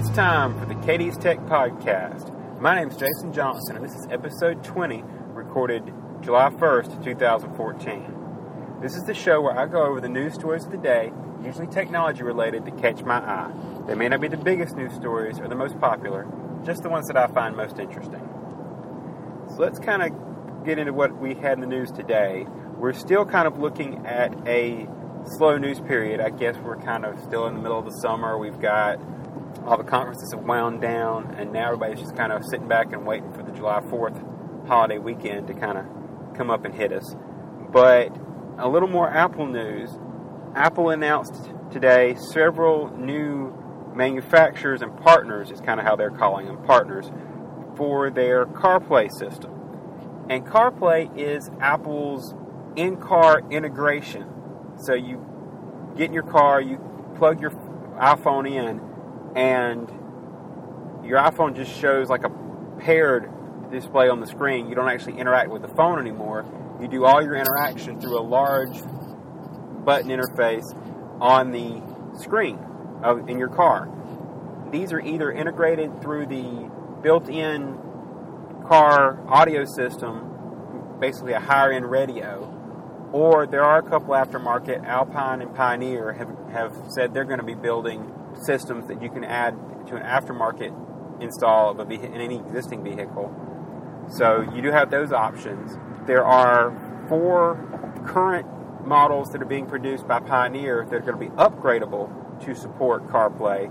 It's time for the Katie's Tech Podcast. My name is Jason Johnson, and this is episode 20, recorded July 1st, 2014. This is the show where I go over the news stories of the day, usually technology related, that catch my eye. They may not be the biggest news stories or the most popular, just the ones that I find most interesting. So let's kind of get into what we had in the news today. We're still kind of looking at a slow news period. I guess we're kind of still in the middle of the summer. We've got all the conferences have wound down, and now everybody's just kind of sitting back and waiting for the July 4th holiday weekend to kind of come up and hit us. But a little more Apple news. Apple announced today several new manufacturers and partners, is kind of how they're calling them partners, for their CarPlay system. And CarPlay is Apple's in car integration. So you get in your car, you plug your iPhone in, and your iPhone just shows like a paired display on the screen. You don't actually interact with the phone anymore. You do all your interaction through a large button interface on the screen of, in your car. These are either integrated through the built-in car audio system, basically a higher-end radio, or there are a couple aftermarket. Alpine and Pioneer have, have said they're going to be building systems that you can add to an aftermarket install of a in any existing vehicle. So you do have those options. There are four current models that are being produced by Pioneer that are going to be upgradable to support CarPlay,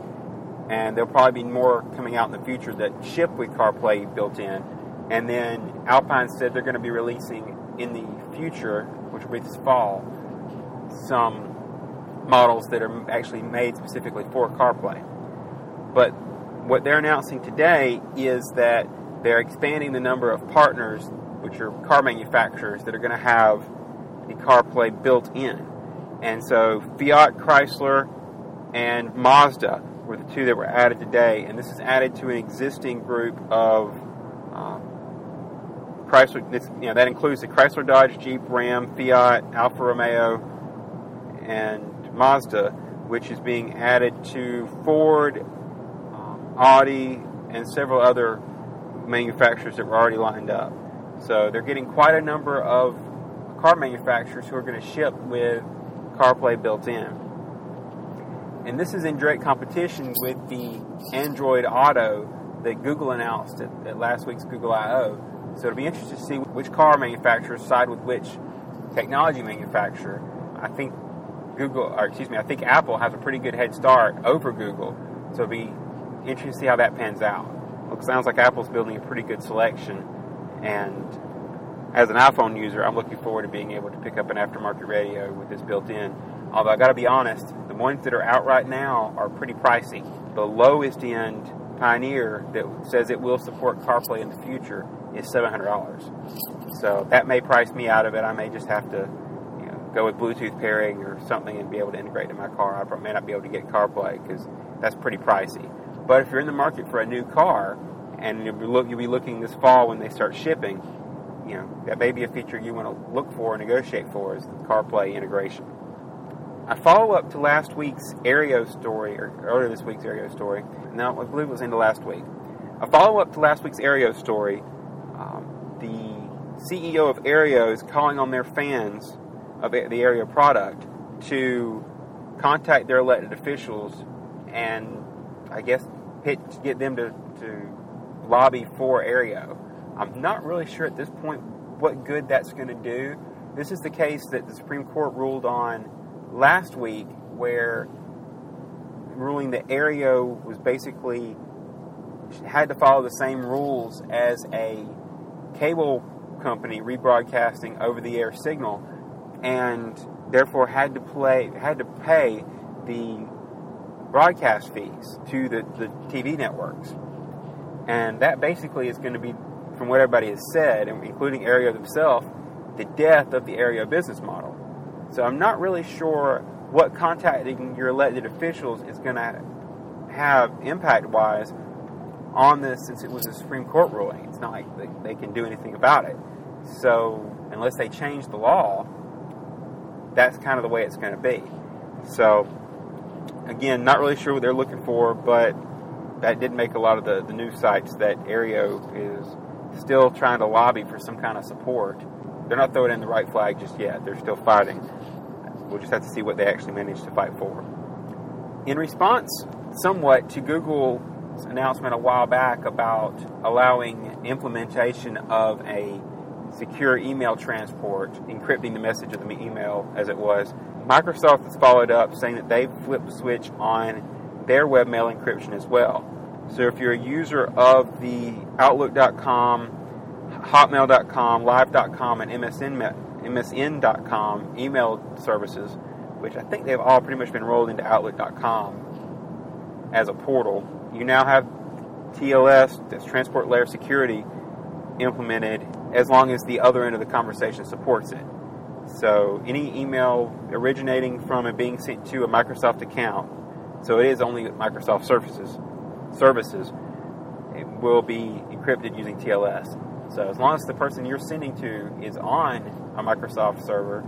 and there'll probably be more coming out in the future that ship with CarPlay built in. And then Alpine said they're going to be releasing in the future, which will be this fall, some models that are actually made specifically for CarPlay. But what they're announcing today is that they're expanding the number of partners, which are car manufacturers, that are going to have the CarPlay built in. And so Fiat, Chrysler, and Mazda were the two that were added today, and this is added to an existing group of um, Chrysler. You know, that includes the Chrysler, Dodge, Jeep, Ram, Fiat, Alfa Romeo, and Mazda, which is being added to Ford, um, Audi, and several other manufacturers that were already lined up. So they're getting quite a number of car manufacturers who are going to ship with CarPlay built in. And this is in direct competition with the Android Auto that Google announced at, at last week's Google I/O. So it'll be interesting to see which car manufacturers side with which technology manufacturer. I think Google, or excuse me, I think Apple has a pretty good head start over Google. So it'll be interesting to see how that pans out. It sounds like Apple's building a pretty good selection, and as an iPhone user, I'm looking forward to being able to pick up an aftermarket radio with this built in. Although I got to be honest, the ones that are out right now are pretty pricey. The lowest end Pioneer that says it will support CarPlay in the future is $700. So that may price me out of it. I may just have to go with Bluetooth pairing or something and be able to integrate in my car. I may not be able to get CarPlay because that's pretty pricey. But if you're in the market for a new car and you'll be, look, you'll be looking this fall when they start shipping, you know that may be a feature you want to look for and negotiate for is the CarPlay integration. A follow up to last week's Aereo story, or earlier this week's Aereo story. No, I believe it was into last week. A follow up to last week's Aereo story. Um, the CEO of Aereo is calling on their fans of the Aereo product to contact their elected officials and I guess pitch, get them to, to lobby for Aereo. I'm not really sure at this point what good that's going to do. This is the case that the Supreme Court ruled on last week, where ruling that Aereo was basically had to follow the same rules as a cable company rebroadcasting over the air signal and therefore had to play had to pay the broadcast fees to the, the TV networks. And that basically is going to be, from what everybody has said, including Aereo themselves, the death of the Aereo business model. So I'm not really sure what contacting your elected officials is going to have impact wise on this since it was a Supreme Court ruling. It's not like they, they can do anything about it. So unless they change the law, that's kind of the way it's going to be. So, again, not really sure what they're looking for, but that did make a lot of the, the news sites that Aereo is still trying to lobby for some kind of support. They're not throwing in the right flag just yet. They're still fighting. We'll just have to see what they actually manage to fight for. In response, somewhat, to Google's announcement a while back about allowing implementation of a secure email transport, encrypting the message of the email as it was, Microsoft has followed up saying that they've flipped the switch on their webmail encryption as well. So if you're a user of the Outlook.com, Hotmail.com, Live.com, and MSN, MSN.com email services, which I think they've all pretty much been rolled into Outlook.com as a portal, you now have TLS, that's Transport Layer Security, implemented as long as the other end of the conversation supports it. So any email originating from and being sent to a Microsoft account, so it is only Microsoft services, services, it will be encrypted using TLS. So as long as the person you're sending to is on a Microsoft server,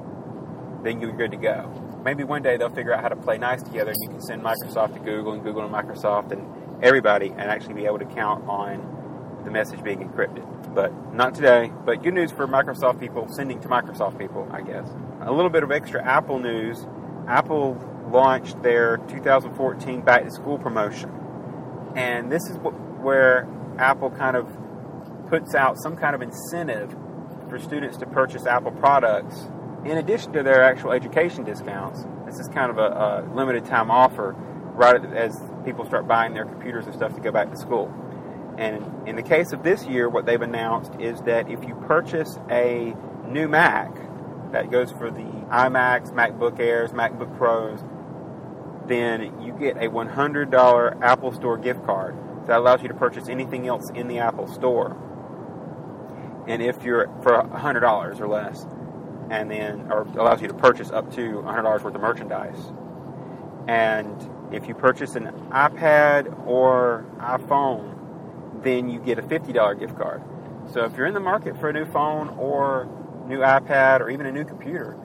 then you're good to go. Maybe one day they'll figure out how to play nice together and you can send Microsoft to Google and Google to Microsoft and everybody and actually be able to count on the message being encrypted but not today. But good news for Microsoft people sending to Microsoft people, I guess. A little bit of extra Apple news. Apple launched their 2014 back to school promotion. And this is where Apple kind of puts out some kind of incentive for students to purchase Apple products in addition to their actual education discounts. This is kind of a, a limited time offer right as people start buying their computers and stuff to go back to school. And in the case of this year, what they've announced is that if you purchase a new Mac, that goes for the iMacs, MacBook Airs, MacBook Pros, then you get a $100 Apple Store gift card. That allows you to purchase anything else in the Apple Store. And if you're for $100 or less, and then, or allows you to purchase up to $100 worth of merchandise. And if you purchase an iPad or iPhone, then you get a $50 gift card. So if you're in the market for a new phone or new iPad or even a new computer,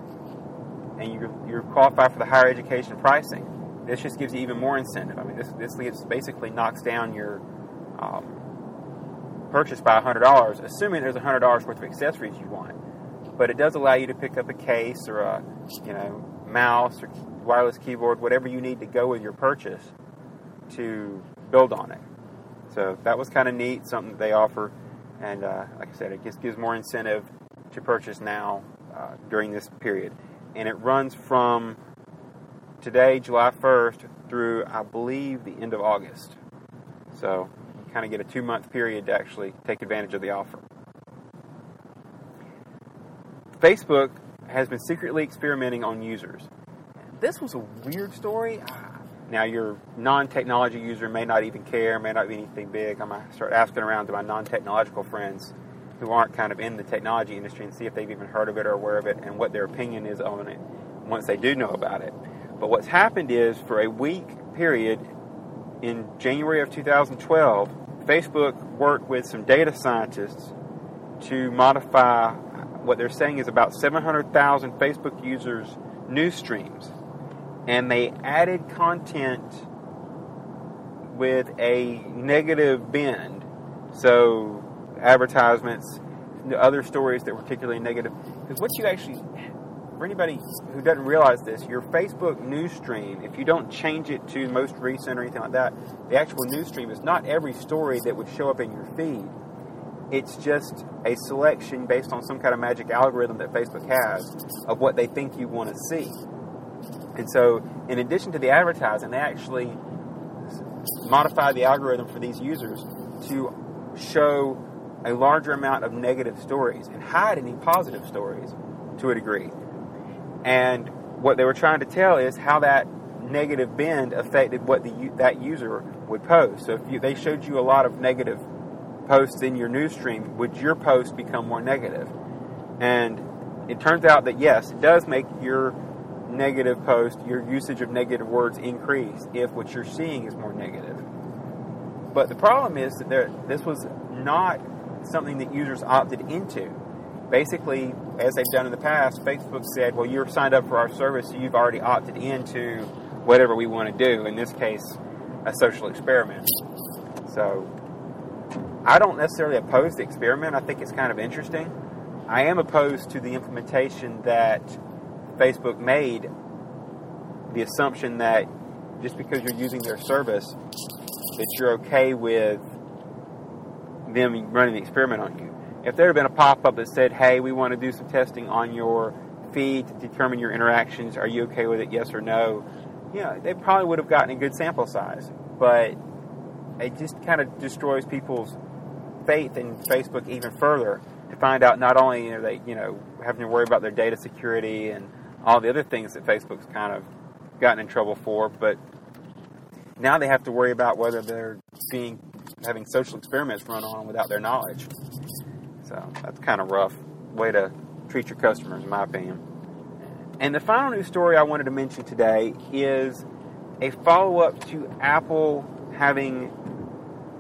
and you're, you're qualified for the higher education pricing, this just gives you even more incentive. I mean, this, this basically knocks down your um, purchase by $100, assuming there's $100 worth of accessories you want. But it does allow you to pick up a case or a, you know, mouse or wireless keyboard, whatever you need to go with your purchase to build on it. So that was kind of neat, something that they offer. And uh, like I said, it just gives more incentive to purchase now uh, during this period. And it runs from today, July 1st, through I believe the end of August. So you kind of get a two month period to actually take advantage of the offer. Facebook has been secretly experimenting on users. This was a weird story. Now, your non technology user may not even care, may not be anything big. I might start asking around to my non technological friends who aren't kind of in the technology industry and see if they've even heard of it or aware of it and what their opinion is on it once they do know about it. But what's happened is for a week period in January of 2012, Facebook worked with some data scientists to modify what they're saying is about 700,000 Facebook users' news streams and they added content with a negative bend. So, advertisements, other stories that were particularly negative. Because what you actually, for anybody who doesn't realize this, your Facebook news stream, if you don't change it to most recent or anything like that, the actual news stream is not every story that would show up in your feed. It's just a selection based on some kind of magic algorithm that Facebook has of what they think you want to see. And so, in addition to the advertising, they actually modify the algorithm for these users to show a larger amount of negative stories and hide any positive stories to a degree. And what they were trying to tell is how that negative bend affected what the, that user would post. So if you, they showed you a lot of negative posts in your news stream, would your post become more negative? And it turns out that yes, it does make your negative post, your usage of negative words increase if what you're seeing is more negative. But the problem is that there, this was not something that users opted into. Basically, as they've done in the past, Facebook said, well, you're signed up for our service, so you've already opted into whatever we want to do, in this case, a social experiment. So I don't necessarily oppose the experiment. I think it's kind of interesting. I am opposed to the implementation that Facebook made, the assumption that just because you're using their service, that you're okay with them running the experiment on you. If there had been a pop up that said, hey, we want to do some testing on your feed to determine your interactions, are you okay with it, yes or no? Know, they probably would have gotten a good sample size. But it just kind of destroys people's faith in Facebook even further to find out not only are they, you know, having to worry about their data security and all the other things that Facebook's kind of gotten in trouble for, but now they have to worry about whether they're being having social experiments run on without their knowledge. So that's kind of rough way to treat your customers, in my opinion. And the final news story I wanted to mention today is a follow up to Apple having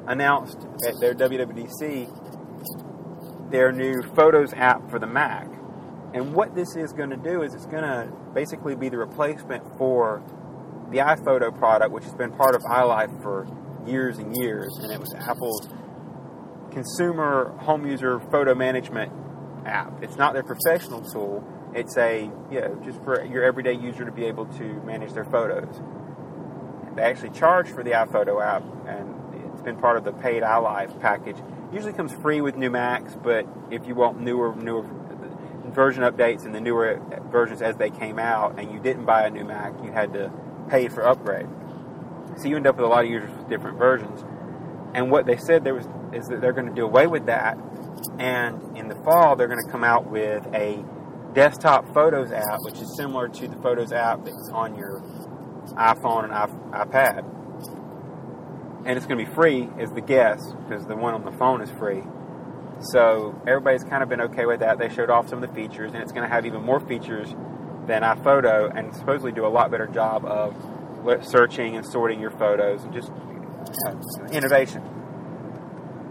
announced at their WWDC their new Photos app for the Mac. And what this is going to do is it's going to basically be the replacement for the iPhoto product, which has been part of iLife for years and years, and it was Apple's consumer home user photo management app. It's not their professional tool. It's a you know just for your everyday user to be able to manage their photos. They actually charge for the iPhoto app, and it's been part of the paid iLife package. Usually comes free with new Macs, but if you want newer newer version updates and the newer versions as they came out, and you didn't buy a new Mac, you had to pay for upgrade. So you end up with a lot of users with different versions. And what they said there was is that they're going to do away with that, and in the fall they're going to come out with a desktop Photos app, which is similar to the Photos app that's on your iPhone and iPad. And it's going to be free, is the guess, because the one on the phone is free. So everybody's kind of been okay with that. They showed off some of the features, and it's going to have even more features than iPhoto, and supposedly do a lot better job of searching and sorting your photos and just uh, innovation.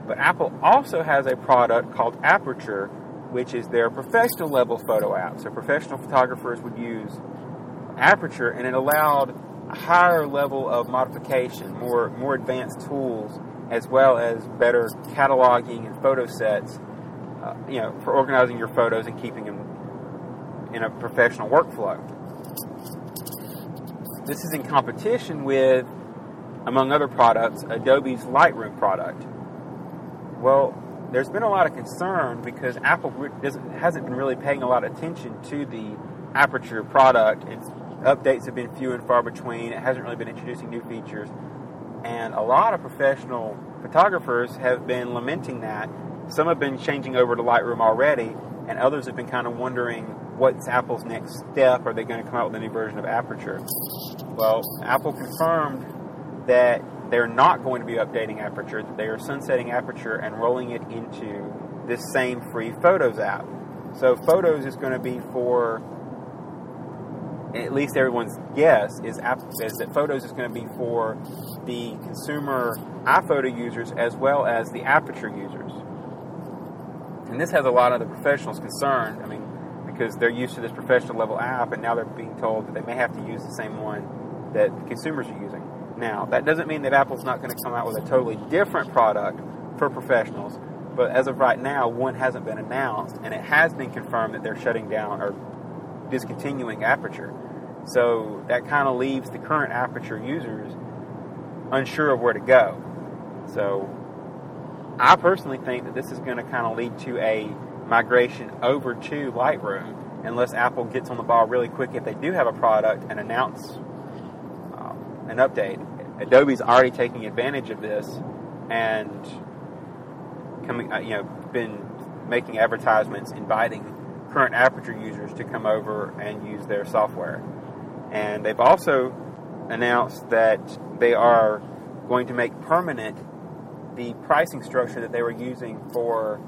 But Apple also has a product called Aperture, which is their professional level photo app. So professional photographers would use Aperture, and it allowed a higher level of modification, more more advanced tools, as well as better cataloging and photo sets. Uh, you know, for organizing your photos and keeping them in a professional workflow. This is in competition with, among other products, Adobe's Lightroom product. Well, there's been a lot of concern because Apple hasn't been really paying a lot of attention to the Aperture product. Its updates have been few and far between. It hasn't really been introducing new features. And a lot of professional photographers have been lamenting that. Some have been changing over to Lightroom already, and others have been kind of wondering what's Apple's next step? Are they going to come out with a new version of Aperture? Well, Apple confirmed that they're not going to be updating Aperture, that they are sunsetting Aperture and rolling it into this same free Photos app. So, Photos is going to be for, at least everyone's guess, is, is that Photos is going to be for the consumer iPhoto users as well as the Aperture users. And this has a lot of the professionals concerned. I mean, because they're used to this professional level app, and now they're being told that they may have to use the same one that consumers are using. Now, that doesn't mean that Apple's not going to come out with a totally different product for professionals, but as of right now, one hasn't been announced, and it has been confirmed that they're shutting down or discontinuing Aperture. So that kind of leaves the current Aperture users unsure of where to go. So I personally think that this is going to kind of lead to a migration over to Lightroom unless Apple gets on the ball really quick if they do have a product and announce um, an update. Adobe's already taking advantage of this and coming, uh, you know, been making advertisements inviting current Aperture users to come over and use their software. And they've also announced that they are going to make permanent the pricing structure that they were using for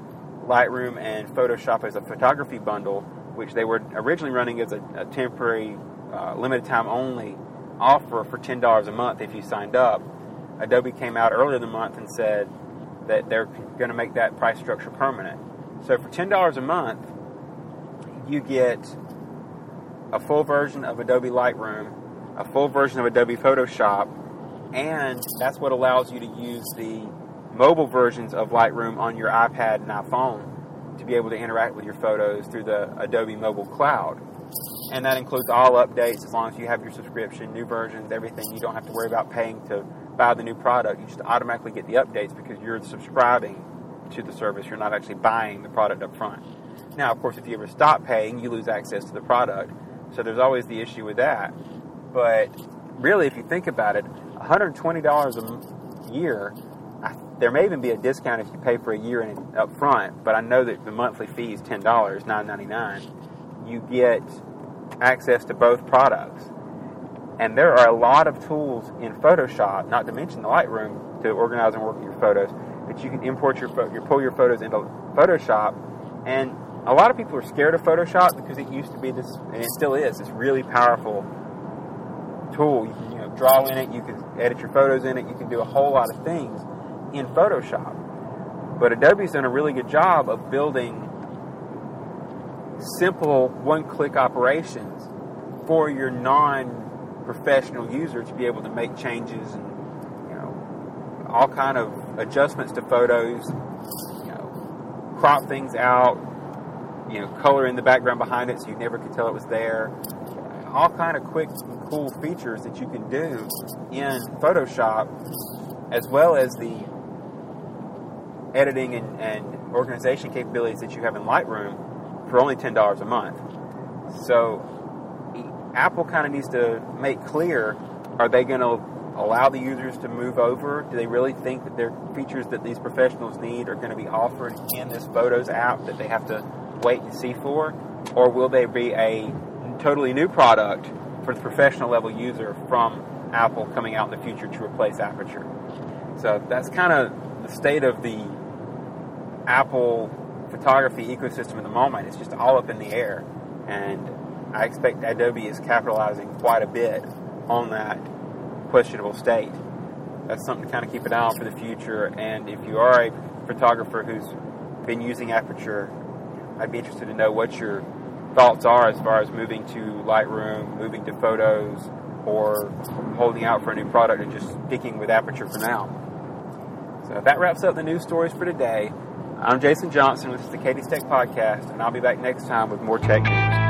Lightroom and Photoshop as a photography bundle, which they were originally running as a, a temporary, uh, limited time only offer for $10 a month if you signed up. Adobe came out earlier in the month and said that they're going to make that price structure permanent. So for $10 a month, you get a full version of Adobe Lightroom, a full version of Adobe Photoshop, and that's what allows you to use the mobile versions of Lightroom on your iPad and iPhone to be able to interact with your photos through the Adobe Mobile Cloud. And that includes all updates as long as you have your subscription, new versions, everything. You don't have to worry about paying to buy the new product. You just automatically get the updates because you're subscribing to the service. You're not actually buying the product up front. Now, of course, if you ever stop paying, you lose access to the product. So there's always the issue with that. But really, if you think about it, $120 a year, I, there may even be a discount if you pay for a year in, up front, but I know that the monthly fee is $10, $9.99. You get access to both products. And there are a lot of tools in Photoshop, not to mention the Lightroom, to organize and work your photos, that you can import your, you pull your photos into Photoshop. And a lot of people are scared of Photoshop because it used to be this, and it still is, this really powerful tool. You can you know, draw in it, you can edit your photos in it, you can do a whole lot of things in Photoshop. But Adobe's done a really good job of building simple one-click operations for your non-professional user to be able to make changes and you know all kind of adjustments to photos, you know, crop things out, you know, color in the background behind it so you never could tell it was there. All kind of quick cool features that you can do in Photoshop, as well as the editing and, and organization capabilities that you have in Lightroom for only $10 a month. So Apple kind of needs to make clear are they going to allow the users to move over? Do they really think that their features that these professionals need are going to be offered in this Photos app that they have to wait and see for? Or will there be a totally new product for the professional level user from Apple coming out in the future to replace Aperture? So that's kind of the state of the Apple photography ecosystem at the moment. It's just all up in the air. And I expect Adobe is capitalizing quite a bit on that questionable state. That's something to kind of keep an eye on for the future. And if you are a photographer who's been using Aperture, I'd be interested to know what your thoughts are as far as moving to Lightroom, moving to Photos, or holding out for a new product and just sticking with Aperture for now. So that wraps up the news stories for today. I'm Jason Johnson. Is the Katie's Tech Podcast, and I'll be back next time with more tech news.